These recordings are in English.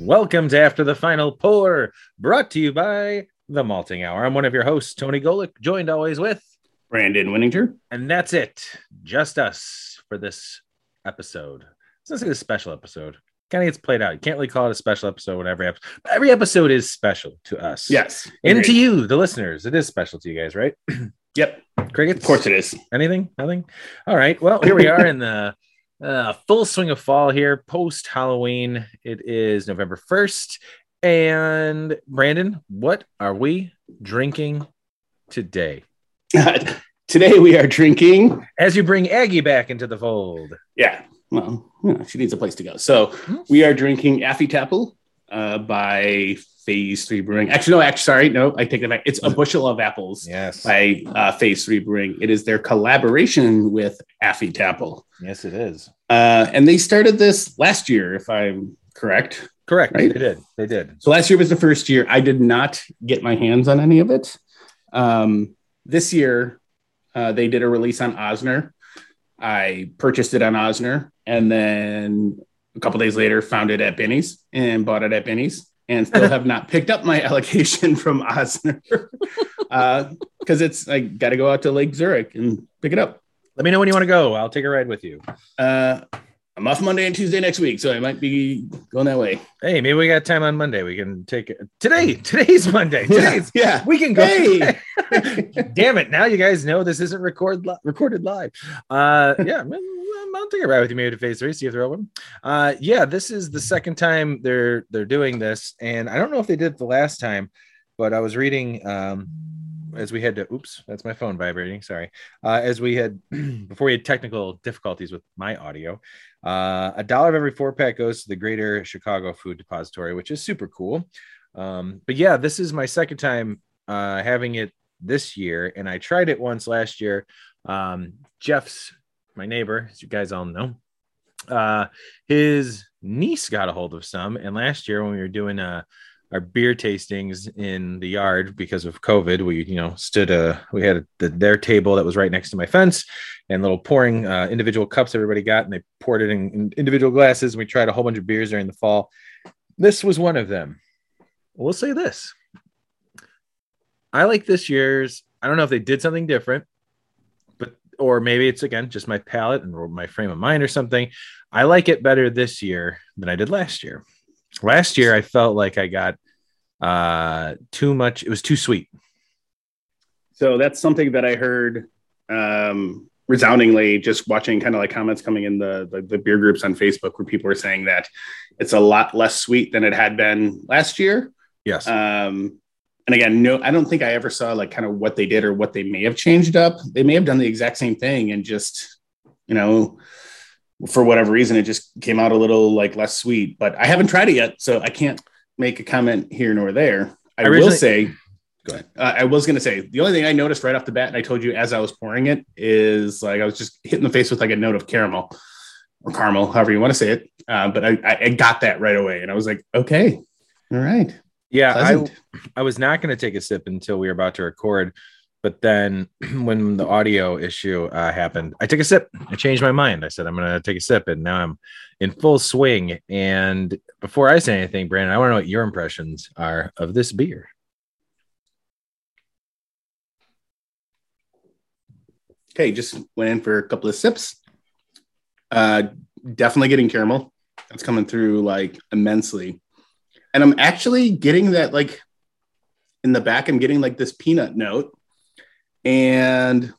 Welcome to After the Final Pour, brought to you by The Malting Hour. I'm one of your hosts, Tony Golick, joined always with, Brandon Winninger. and that's it, just us for this episode. Let's say this special episode. Kind of gets played out. You can't really call it a special episode when every episode, every episode is special to us. Yes. And Agreed. to you, the listeners, it is special to you guys, right? Yep. Crickets? Of course it is. Anything? Nothing? All right. Well, here we are in the uh, full swing of fall here, post Halloween. It is November 1st. And Brandon, what are we drinking today? Today we are drinking. As you bring Aggie back into the fold. Yeah. Well, you know, she needs a place to go. So Hmm. we are drinking Affy Tapple uh, by Phase Three Brewing. Actually, no. Actually, sorry. No, I take that back. It's a bushel of apples Yes. by uh, Phase Three Brewing. It is their collaboration with Affy Tapple, Yes, it is. uh, and they started this last year, if I'm correct. Correct. Right? They did. They did. So last year was the first year I did not get my hands on any of it. Um, this year, uh, they did a release on Oznr. I purchased it on Oznr, and then a couple days later, found it at Benny's and bought it at Benny's, and still have not picked up my allocation from Oznr because it's I got to go out to Lake Zurich and pick it up. Let me know when you want to go. I'll take a ride with you. Uh, I'm off Monday and Tuesday next week, so I might be going that way. Hey, maybe we got time on Monday. We can take it today. Today's Monday. Today's yeah. we can go. Hey! Damn it! Now you guys know this isn't record li- recorded live. Uh, yeah, I'll take a ride with you maybe to phase three, see if they're open. Uh, yeah, this is the second time they're they're doing this, and I don't know if they did it the last time, but I was reading um, as we had to. Oops, that's my phone vibrating. Sorry. Uh, as we had before we had technical difficulties with my audio. Uh, a dollar of every four pack goes to the Greater Chicago Food Depository, which is super cool. Um, but yeah, this is my second time uh, having it this year, and I tried it once last year. Um, Jeff's my neighbor, as you guys all know. Uh, his niece got a hold of some, and last year when we were doing uh, our beer tastings in the yard because of COVID, we you know stood a we had the, their table that was right next to my fence, and little pouring uh, individual cups everybody got, and they poured it in, in individual glasses. And we tried a whole bunch of beers during the fall. This was one of them. We'll say this. I like this year's. I don't know if they did something different, but or maybe it's again just my palate and my frame of mind or something. I like it better this year than I did last year. Last year I felt like I got uh too much. It was too sweet. So that's something that I heard um, resoundingly just watching kind of like comments coming in the, the the beer groups on Facebook where people were saying that it's a lot less sweet than it had been last year. Yes. Um, and again, no, I don't think I ever saw like kind of what they did or what they may have changed up. They may have done the exact same thing and just, you know, for whatever reason, it just came out a little like less sweet. But I haven't tried it yet, so I can't make a comment here nor there. I will say, Go ahead. uh, I was going to say the only thing I noticed right off the bat, and I told you as I was pouring it, is like I was just hitting the face with like a note of caramel or caramel, however you want to say it. Uh, but I, I, I got that right away, and I was like, okay, all right. Yeah, I, I was not going to take a sip until we were about to record, but then when the audio issue uh, happened, I took a sip. I changed my mind. I said I'm going to take a sip, and now I'm in full swing. And before I say anything, Brandon, I want to know what your impressions are of this beer. Okay, just went in for a couple of sips. Uh, definitely getting caramel. That's coming through like immensely. And I'm actually getting that like in the back, I'm getting like this peanut note. And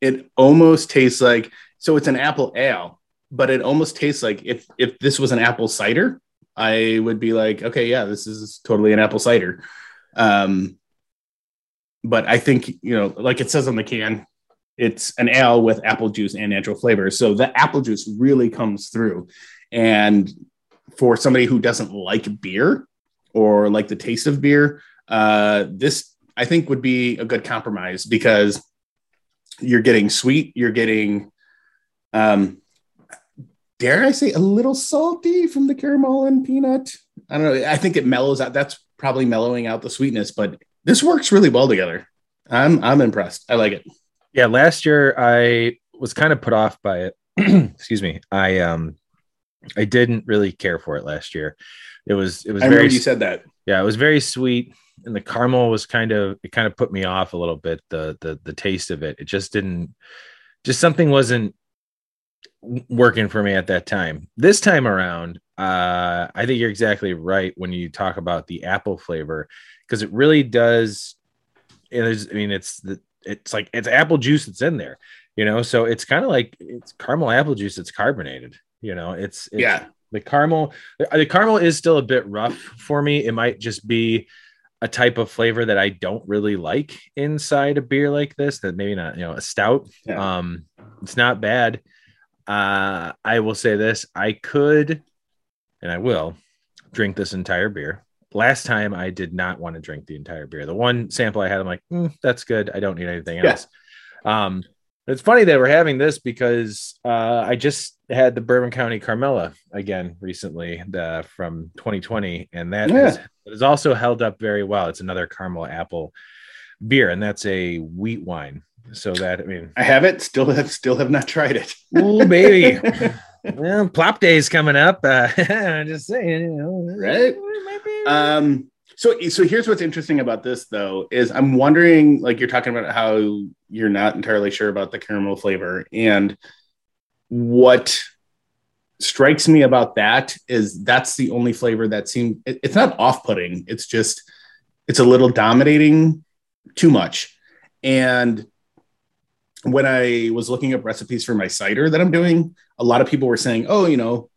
it almost tastes like so it's an apple ale, but it almost tastes like if if this was an apple cider, I would be like, okay, yeah, this is totally an apple cider. Um, but I think you know, like it says on the can, it's an ale with apple juice and natural flavors. So the apple juice really comes through. And for somebody who doesn't like beer or like the taste of beer, uh, this I think would be a good compromise because you're getting sweet, you're getting, um, dare I say, a little salty from the caramel and peanut. I don't know. I think it mellows out. That's probably mellowing out the sweetness, but this works really well together. I'm I'm impressed. I like it. Yeah, last year I was kind of put off by it. Excuse me. I um I didn't really care for it last year. It was it was I very you said that. yeah, it was very sweet and the caramel was kind of it kind of put me off a little bit the the the taste of it. It just didn't just something wasn't working for me at that time. This time around, uh I think you're exactly right when you talk about the apple flavor because it really does is I mean it's the it's like it's apple juice that's in there, you know. So it's kind of like it's caramel apple juice that's carbonated, you know. It's, it's yeah. The caramel the caramel is still a bit rough for me. It might just be a type of flavor that i don't really like inside a beer like this that maybe not you know a stout. Yeah. um it's not bad. Uh i will say this i could and i will drink this entire beer. Last time i did not want to drink the entire beer. The one sample i had i'm like "Mm, that's good. I don't need anything Yeah. else. Um it's funny that we're having this because uh, I just had the Bourbon County Carmela again recently the, from 2020, and that Yeah. is, is also held up very well. It's another caramel apple beer, and that's a wheat wine. So that I mean, I have it. Still have still have not tried it. oh baby, well, plop day's coming up. Uh, I'm just saying, you know, Right? it might be- Um, so so here's what's interesting about this though is I'm wondering, like you're talking about how you're not entirely sure about the caramel flavor, and what strikes me about that is that's the only flavor that seems it- it's not off-putting. It's just it's a little dominating too much. And when I was looking up recipes for my cider that I'm doing, a lot of people were saying, "Oh, you know,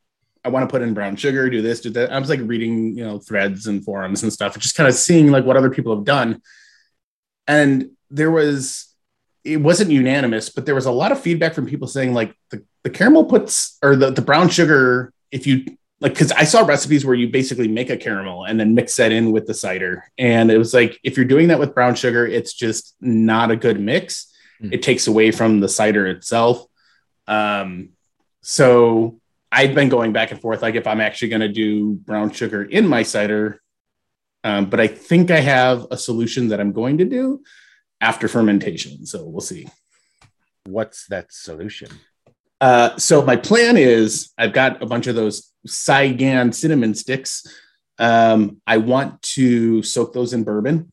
I want to put in brown sugar, do this, do that." I was like reading, you know, threads and forums and stuff, just kind of seeing like what other people have done. And there was, it wasn't unanimous, but there was a lot of feedback from people saying like the, the caramel puts or the, the brown sugar, if you like, because I saw recipes where you basically make a caramel and then mix that in with the cider, and it was like if you're doing that with brown sugar, it's just not a good mix. Mm. It takes away from the cider itself. Um, so I've been going back and forth, like if I'm actually going to do brown sugar in my cider. Um, but I think I have a solution that I'm going to do after fermentation. So we'll see. what's that solution? Uh, so my plan is I've got a bunch of those Saigon cinnamon sticks. Um, I want to soak those in bourbon.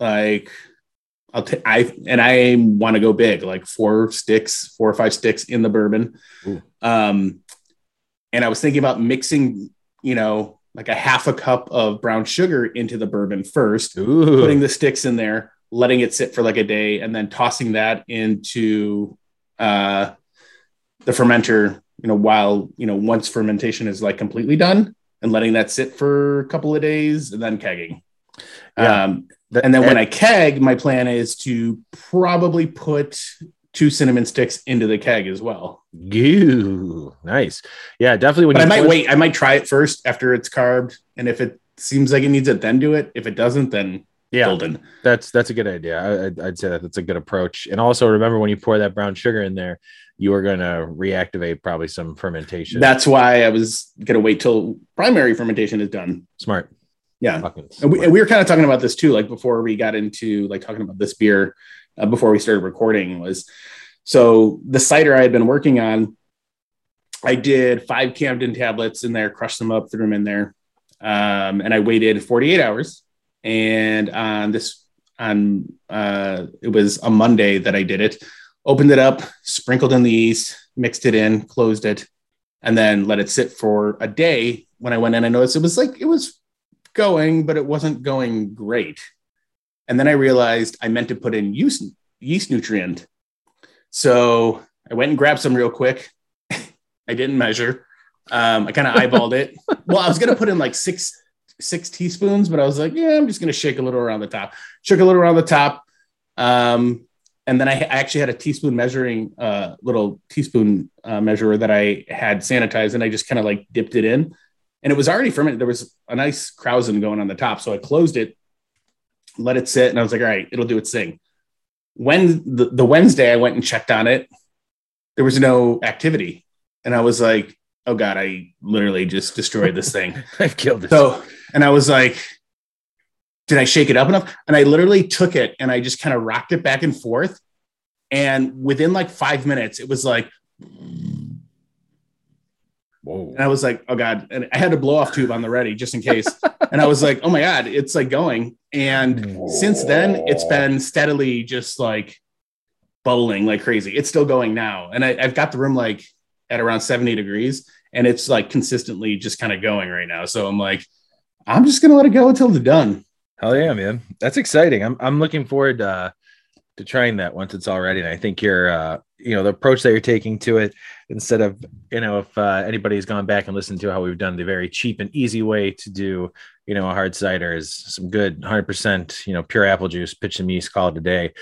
Like I'll take I and I want to go big, like four sticks, four or five sticks in the bourbon. Ooh. Um, and I was thinking about mixing, you know, like a half a cup of brown sugar into the bourbon first, Ooh, putting the sticks in there, letting it sit for like a day, and then tossing that into uh, the fermenter. You know, while you know once fermentation is like completely done, and letting that sit for a couple of days, and then kegging. Yeah. Um, and then when I keg, my plan is to probably put two cinnamon sticks into the keg as well. Goo, nice. Yeah, definitely. When But I might pour- wait. I might try it first after it's carved, and if it seems like it needs it, then do it. If it doesn't, then Yeah, golden. that's that's a good idea. I, I'd, I'd say that that's a good approach. And also remember when you pour that brown sugar in there, you are going to reactivate probably some fermentation. That's why I was gonna wait till primary fermentation is done. smart. Yeah, Fucking and we, and we were kind of talking about this too, like before we got into like talking about this beer uh, before we started recording was so the cider I had been working on. I did five Campden tablets in there, crushed them up, threw them in there, um, and I waited 48 hours. And on this, on uh, it was a Monday that I did it. Opened it up, sprinkled in the yeast, mixed it in, closed it, and then let it sit for a day. When I went in, I noticed it was like it was going, but it wasn't going great. And then I realized I meant to put in yeast, yeast nutrient. So I went and grabbed some real quick. I didn't measure. Um, I kind of eyeballed it. Well, I was gonna put in like six six teaspoons, but I was like, yeah, I'm just gonna shake a little around the top. Shook a little around the top. Um, and then I, I actually had a teaspoon measuring uh, little teaspoon uh, measurer that I had sanitized, and I just kind of like dipped it in, and it was already fermented. There was a nice krausen going on the top, so I closed it, let it sit, and I was like, all right, it'll do its thing. When the, the Wednesday I went and checked on it, there was no activity, and I was like, oh god, I literally just destroyed this thing. I've killed it. So, and I was like, did I shake it up enough? And I literally took it and I just kind of rocked it back and forth. And within like five minutes, it was like, Whoa. and I was like, oh God. And I had a blow off tube on the ready just in case. and I was like, oh my God, it's like going. And since then, it's been steadily just like bubbling like crazy. It's still going now. And I, I've got the room like at around 70 degrees and it's like consistently just kind of going right now. So I'm like, I'm just to let it go until they're done. Hell yeah, man. That's exciting. I'm I'm looking forward uh, to trying that once it's all ready. And I think you're uh, you know, the approach that you're taking to it instead of, you know, if uh, anybody's gone back and listened to how we've done the very cheap and easy way to do, you know, a hard cider is some good 100%, you know, pure apple juice, pitch some yeast, call it a day.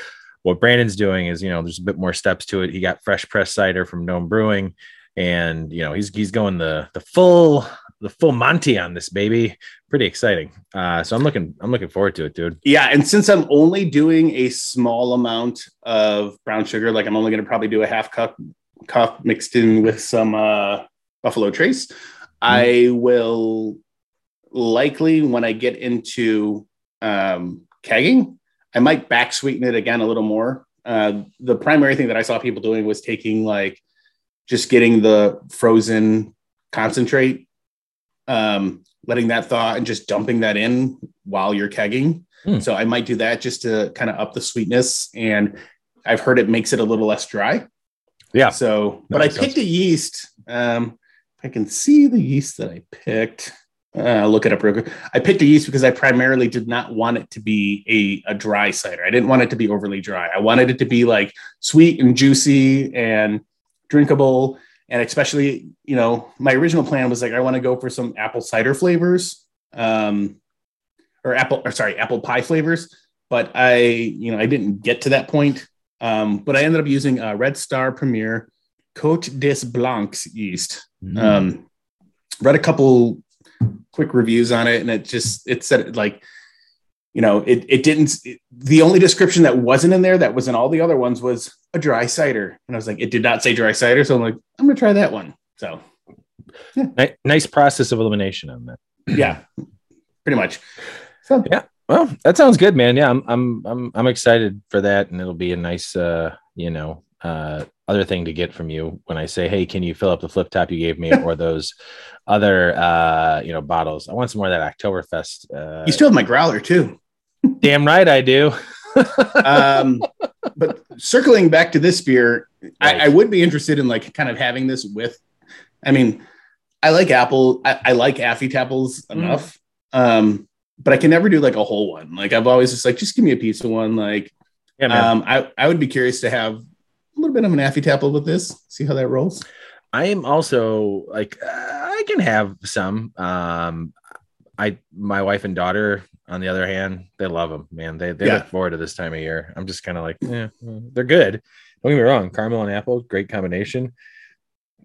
What Brandon's doing is, you know, there's a bit more steps to it. He got fresh press cider from Gnome Brewing, and you know, he's he's going the the full the full Monty on this baby. Pretty exciting. Uh, so I'm looking I'm looking forward to it, dude. Yeah. And since I'm only doing a small amount of brown sugar, like I'm only going to probably do a half cup, cup mixed in with some uh, Buffalo Trace, I will likely, when I get into um, kegging, I might back sweeten it again a little more. Uh, the primary thing that I saw people doing was taking like just getting the frozen concentrate, um, letting that thaw and just dumping that in while you're kegging. Hmm. So I might do that just to kind of up the sweetness. And I've heard it makes it a little less dry. Yeah. So, That but I makes sense. picked a yeast. Um, I can see the yeast that I picked. Uh, look it up real quick. I picked a yeast because I primarily did not want it to be a, a dry cider. I didn't want it to be overly dry. I wanted it to be like sweet and juicy and drinkable. And especially, you know, my original plan was like, I want to go for some apple cider flavors, um, or apple, or sorry, apple pie flavors. But I, you know, I didn't get to that point. Um, but I ended up using uh, Red Star Premier Cote des Blancs yeast. Mm. Um, read a couple quick reviews on it, and it just it said like, you know, it it didn't. It, the only description that wasn't in there that was in all the other ones was a dry cider, and I was like, it did not say dry cider, so I'm like, I'm gonna try that one. So Ni- nice process of elimination on that. yeah, pretty much. So yeah. Well, that sounds good, man. Yeah, I'm I'm I'm I'm excited for that, and it'll be a nice, uh, you know, uh, other thing to get from you when I say, "Hey, can you fill up the flip top you gave me, or those other, uh, you know, bottles? I want some more of that Oktoberfest." Uh, you still have my growler too. Damn right, I do. um, but circling back to this beer, Right. I, I would be interested in like kind of having this with. I mean, I like apple. I, I like Affy Tapples enough, um, but I can never do like a whole one. Like I've always just like just give me a piece of one. Like yeah, um, I I would be curious to have a little bit of an Affy Tapple with this. See how that rolls. I am also like uh, I can have some. Um, I my wife and daughter, on the other hand, they love them. Man, they they Yeah. look forward to this time of year. I'm just kind of like, yeah, they're good. Don't get me wrong, caramel and apple, great combination.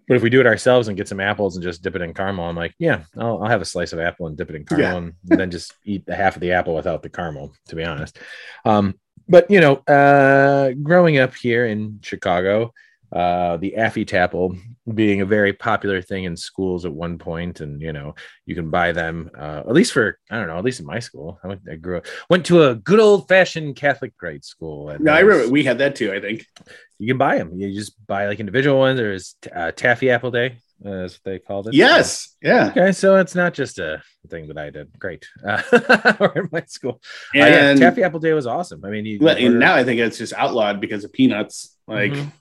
But if we do it ourselves and get some apples and just dip it in caramel, I'm like, yeah, I'll, I'll have a slice of apple and dip it in caramel, Yeah. and then just eat the half of the apple without the caramel. To be honest, um, but you know, uh, growing up here in Chicago, uh, the Affy Tapple being a very popular thing in schools at one point, and you know, you can buy them uh, at least for I don't know, at least in my school. I went, I grew up, went to a good old fashioned Catholic grade school. and No, I remember we had that too. I think. you can buy them. You just buy like individual ones. There's uh, Taffy Apple Day, uh, is what they called it. Yes. Yeah. Okay, so it's not just a thing that I did. Great. Uh, or in my school. Uh, yeah, And, Taffy Apple Day was awesome. I mean, you, well, and now I think it's just outlawed because of peanuts. Like. Mhm.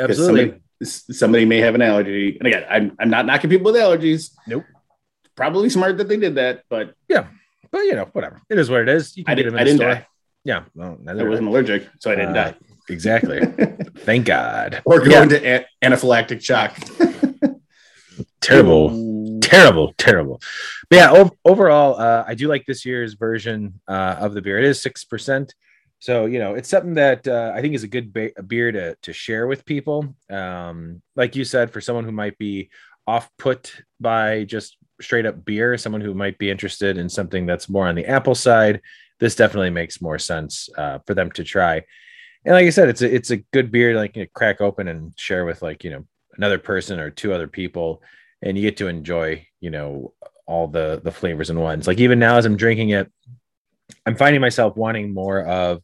Absolutely. Somebody, somebody may have an allergy. And again, I'm, I'm not knocking people with allergies. Nope. Probably smart that they did that, but yeah, but you know, whatever. It is what it is. You can I, get did, them I in the didn't store. die. Yeah. Well, I wasn't allergic, so I didn't Uh, die. Exactly. Thank God. Or go yeah. into a- anaphylactic shock. Terrible. terrible, terrible. But yeah, ov- overall, uh, I do like this year's version uh, of the beer. It is six percent, so you know it's something that uh, I think is a good beer to to share with people. Um, like you said, for someone who might be off put by just straight up beer, someone who might be interested in something that's more on the apple side, this definitely makes more sense uh, for them to try. And like I said, it's a it's a good beer to like you know, crack open and share with like you know another person or two other people, and you get to enjoy, you know, all the the flavors and ones. Like even now as I'm drinking it, I'm finding myself wanting more of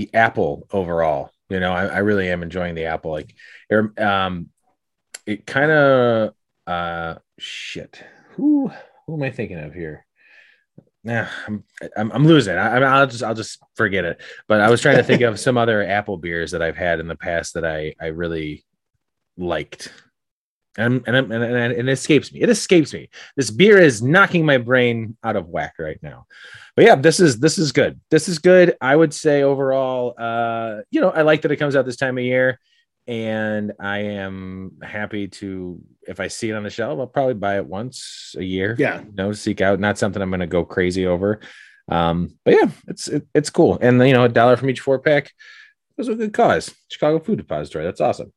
the apple overall. You know, I, I really am enjoying the apple. Like, it, um, it kind of uh shit. Who who am I thinking of here? Nah, I'm I'm, I'm losing. I- I'll just I'll just forget it. But I was trying to think of some other apple beers that I've had in the past that I I really liked. And and, and, and, and it escapes me. It escapes me. This beer is knocking my brain out of whack right now. But yeah, this is this is good. This is good. I would say overall, uh, you know, I like that it comes out this time of year, and I am happy to if I see it on the shelf, I'll probably buy it once a year. Yeah. you know, seek out. Not something I'm going to go crazy over. Um, but yeah, it's it, it's cool, and you know, a dollar from each four pack. was a good cause. Chicago Food Depository. That's awesome.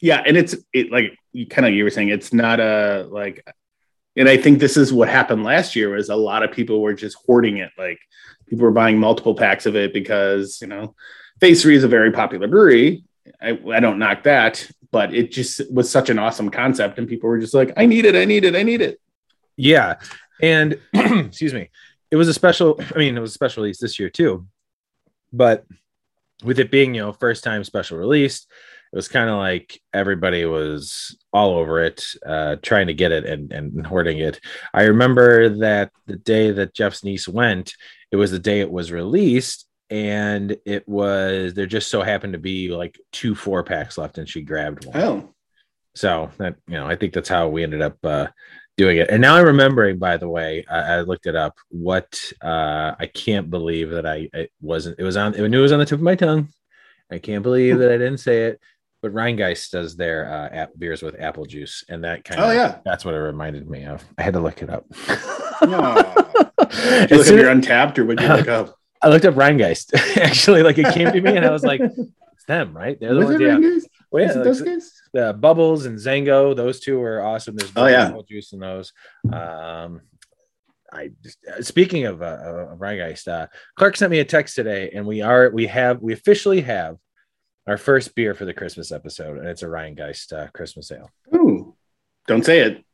Yeah, and it's it like you kind of you were saying it's not a like and I think this is what happened last year was a lot of people were just hoarding it. Like people were buying multiple packs of it because, you know, Phase 3 is a very popular brewery. I, I don't knock that, but it just was such an awesome concept and people were just like, I need it, I need it, I need it. Yeah. And excuse me, it was a special, I mean, it was a special release this year too. But with it being, you know, first time special release, it was kind of like everybody was all over it, uh, trying to get it and, and hoarding it. I remember that the day that Jeff's niece went, it was the day it was released. And it was, there just so happened to be like two four packs left, and she grabbed one. Oh, So that you know, I think that's how we ended up uh, doing it. And now I'm remembering, by the way, I, I looked it up. What uh, I can't believe that I it wasn't. It was on. I knew it was on the tip of my tongue. I can't believe that I didn't say it. But Rhinegeist does their uh, app, beers with apple juice, and that kind of oh yeah. that's what it reminded me of. I had to look it up. Aw. Did you look up your Untappd or would you look up? I looked up Rhinegeist. Actually, like it came to me, and I was like, "It's them, right? They're the Was ones." Yeah. Rangers? Well, Is yeah, it like, those guys? the bubbles and Zango, those two are awesome. There's Oh, yeah. apple juice in those. Um, I just, uh, speaking of uh, of Rhinegeist, uh, Clark sent me a text today, and we are we have we officially have our first beer for the Christmas episode, and it's a Rhinegeist uh, Christmas ale. Ooh. Don't say it.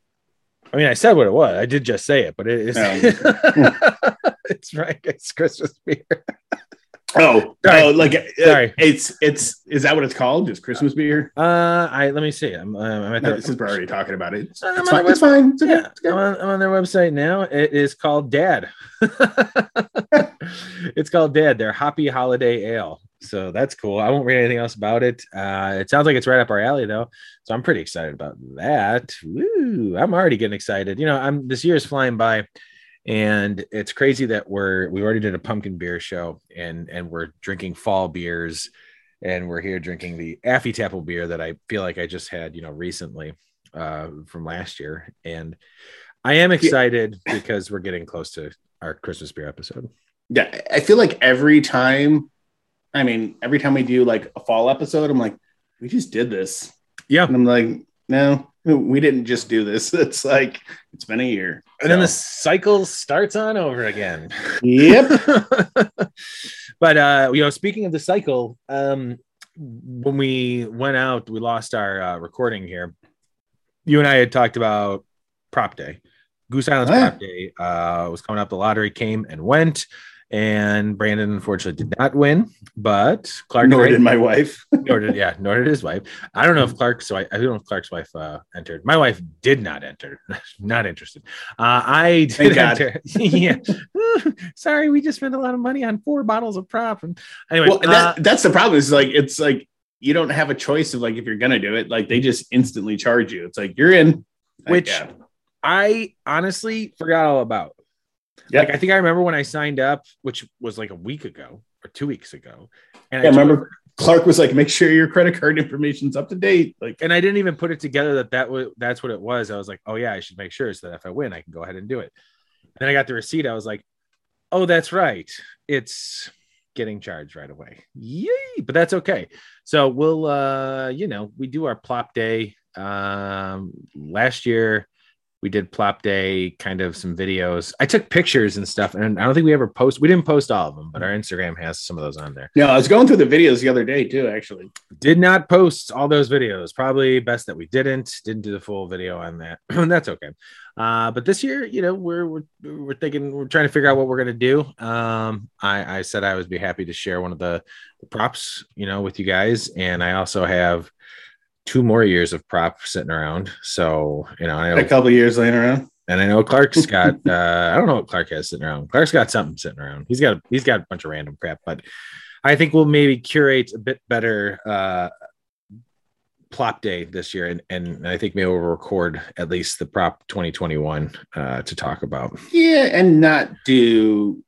I mean, I said what it was. I did just say it, but it is it's Geist Christmas beer. Oh, Sorry. oh, like Sorry. it's it's is that what it's called? Just Christmas beer? Uh, I let me see. I'm, uh, I'm at No, the, since we're already talking about it, it's, it's fine. It's fine. It's okay. Yeah, It's okay. I'm on, I'm on their website now. It is called Dad. it's called Dad. Their Hoppy Holiday Ale. So that's cool. I won't read anything else about it. Uh, it sounds like it's right up our alley, though. So I'm pretty excited about that. Woo! I'm already getting excited. You know, I'm this year is flying by, and it's crazy that we're we already did a pumpkin beer show, and and we're drinking fall beers, and we're here drinking the Affy Tapple beer that I feel like I just had, you know, recently uh, from last year, and I am excited because we're getting close to our Christmas beer episode. Yeah, I feel like every time, I mean, every time we do like a fall episode, I'm like, we just did this, Yeah, and I'm like, no, we didn't just do this. It's like it's been a year, and then the cycle starts on over again. yep. but uh, you know, speaking of the cycle, um, when we went out, we lost our uh, recording here. You and I had talked about prop day. Goose Island's Oh, yeah. prop day uh, was coming up. The lottery came and went, and Brandon unfortunately did not win. But Clark Nor I- did my wife. nor did yeah, nor did his wife. I don't know if Clark. So I, I don't know if Clark's wife uh, entered. My wife did not enter. not interested. Uh, I did enter. yeah. Sorry, we just spent a lot of money on four bottles of prop. And anyway, Well, uh, that's the problem. Is like it's like you don't have a choice of like if you're gonna do it. Like they just instantly charge you. It's like you're in. Which-. I honestly forgot all about. Yep. Like I think I remember when I signed up, which was like a week ago or two weeks ago. And Yeah, I remember Clark was like, make sure your credit card information's up to date. Like, and I didn't even put it together that that was that's what it was. I was like, oh yeah, I should make sure so that if I win, I can go ahead and do it. And then I got the receipt. I was like, oh, that's right. It's getting charged right away. Yay! But that's okay. So we'll, uh, you know, we do our plop day. Um, last year, we did plop day kind of some videos. I took pictures and stuff and i don't think we ever post we didn't post all of them but our instagram has some of those on there. No, I was going through the videos the other day too. Actually, did not post all those videos. Probably best that we didn't. Didn't do the full video on that. That's okay. Uh but this year you know we're we're, we're thinking we're trying to figure out what we're going to do. Um i i said i would be happy to share one of the props you know with you guys. And i also have two more years of prop sitting around so you know i a know couple years laying around. and I know Clark's got uh I don't know what Clark has sitting around. Clark's got something sitting around. He's got he's got a bunch of random crap, but I think we'll maybe curate a bit better uh plop day this year and, and I think maybe we'll record at least the prop 2021 uh to talk about. Yeah, and not do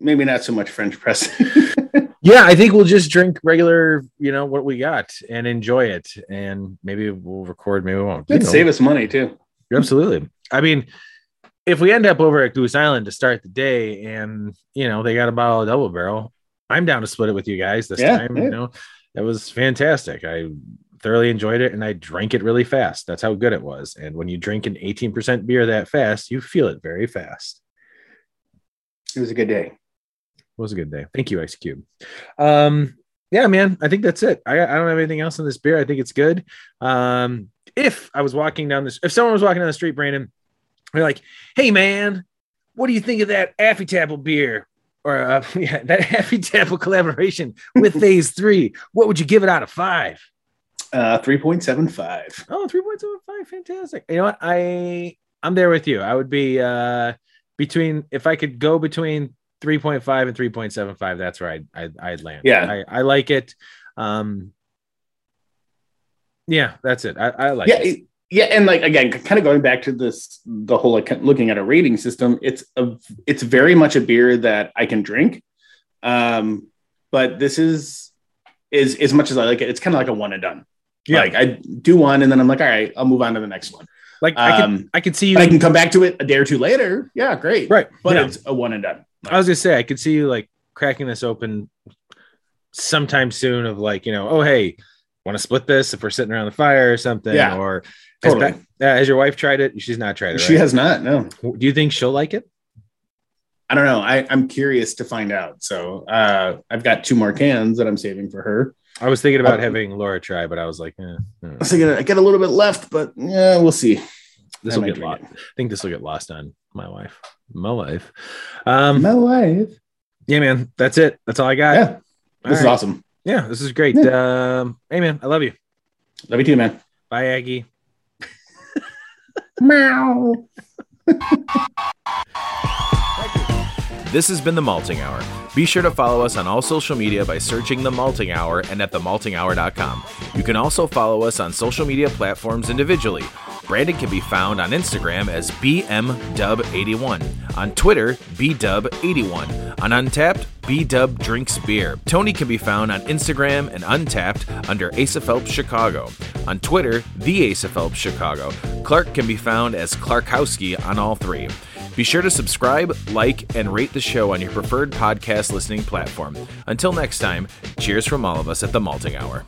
maybe not so much French press. Yeah, I think we'll just drink regular, you know, what we got and enjoy it. And maybe we'll record, maybe we won't. You It'd know. save us money too. Absolutely. I mean, if we end up over at Goose Island to start the day and, you know, they got a bottle of double barrel, I'm down to split it with you guys this Yeah, time. yeah. You know, it was fantastic. I thoroughly enjoyed it and I drank it really fast. That's how good it was. And when you drink an 18% beer that fast, you feel it very fast. It was a good day. It was a good day. Thank you, Ice Cube. Um, yeah, man, I think that's it. I, I don't have anything else in this beer. I think it's good. Um, if I was walking down this, if someone was walking down the street, Brandon, they're like, "Hey, man, what do you think of that Affy Tapple beer?" Or uh, yeah, that Affy Tapple collaboration with Phase Three. What would you give it out of five? Uh, three point seven five. Oh, 3.75. Fantastic. You know what? I I'm there with you. I would be uh between if I could go between 3.5 and 3.75, that's where I'd I'd, I'd land. Yeah. I, I like it. Um yeah, that's it. I, I like yeah, it. yeah, and like again, kind of going back to this, the whole like looking at a rating system. It's a, it's very much a beer that I can drink, um, but this is is as much as I like it. It's kind of like a one and done. Yeah. like I do one, and then I'm like, all right, I'll move on to the next one. Like I could Um, I could see you I can come back to it a day or two later. Yeah, great. right. but yeah. it's a one and done. I was gonna say I could see you like cracking this open sometime soon of like, you know, oh hey, want to split this if we're sitting around the fire or something? Yeah, or has, totally. Be- uh, has your wife tried it? She's not tried it, right? She has not. No, Do you think she'll like it? I don't know. I, I'm curious to find out. So uh, I've got two more cans that I'm saving for her. I was thinking about Oh. having Laura try, but I was like, eh, eh. I was thinking I got a little bit left, but yeah, we'll see. this will get lost. I think this will get lost on my wife. My wife. Um, My wife. yeah, man, that's it. That's all I got. Yeah, All this is awesome. Yeah, this is great. Um, hey, man, I love you. Love you too, man. Bye, Aggie. Meow. This has been The Malting Hour. Be sure to follow us on all social media by searching The Malting Hour and at themaltinghour.com. You can also follow us on social media platforms individually. Brandon can be found on Instagram as BMDub81, on Twitter, BDub81, on Untappd, BDub Drinks Beer. Tony can be found on Instagram and Untappd under Asa Phelps Chicago. On Twitter, The Asa Phelps Chicago. Clark can be found as Clarkowski on all three. Be sure to subscribe, like, and rate the show on your preferred podcast listening platform. Until next time, cheers from all of us at the Malting Hour.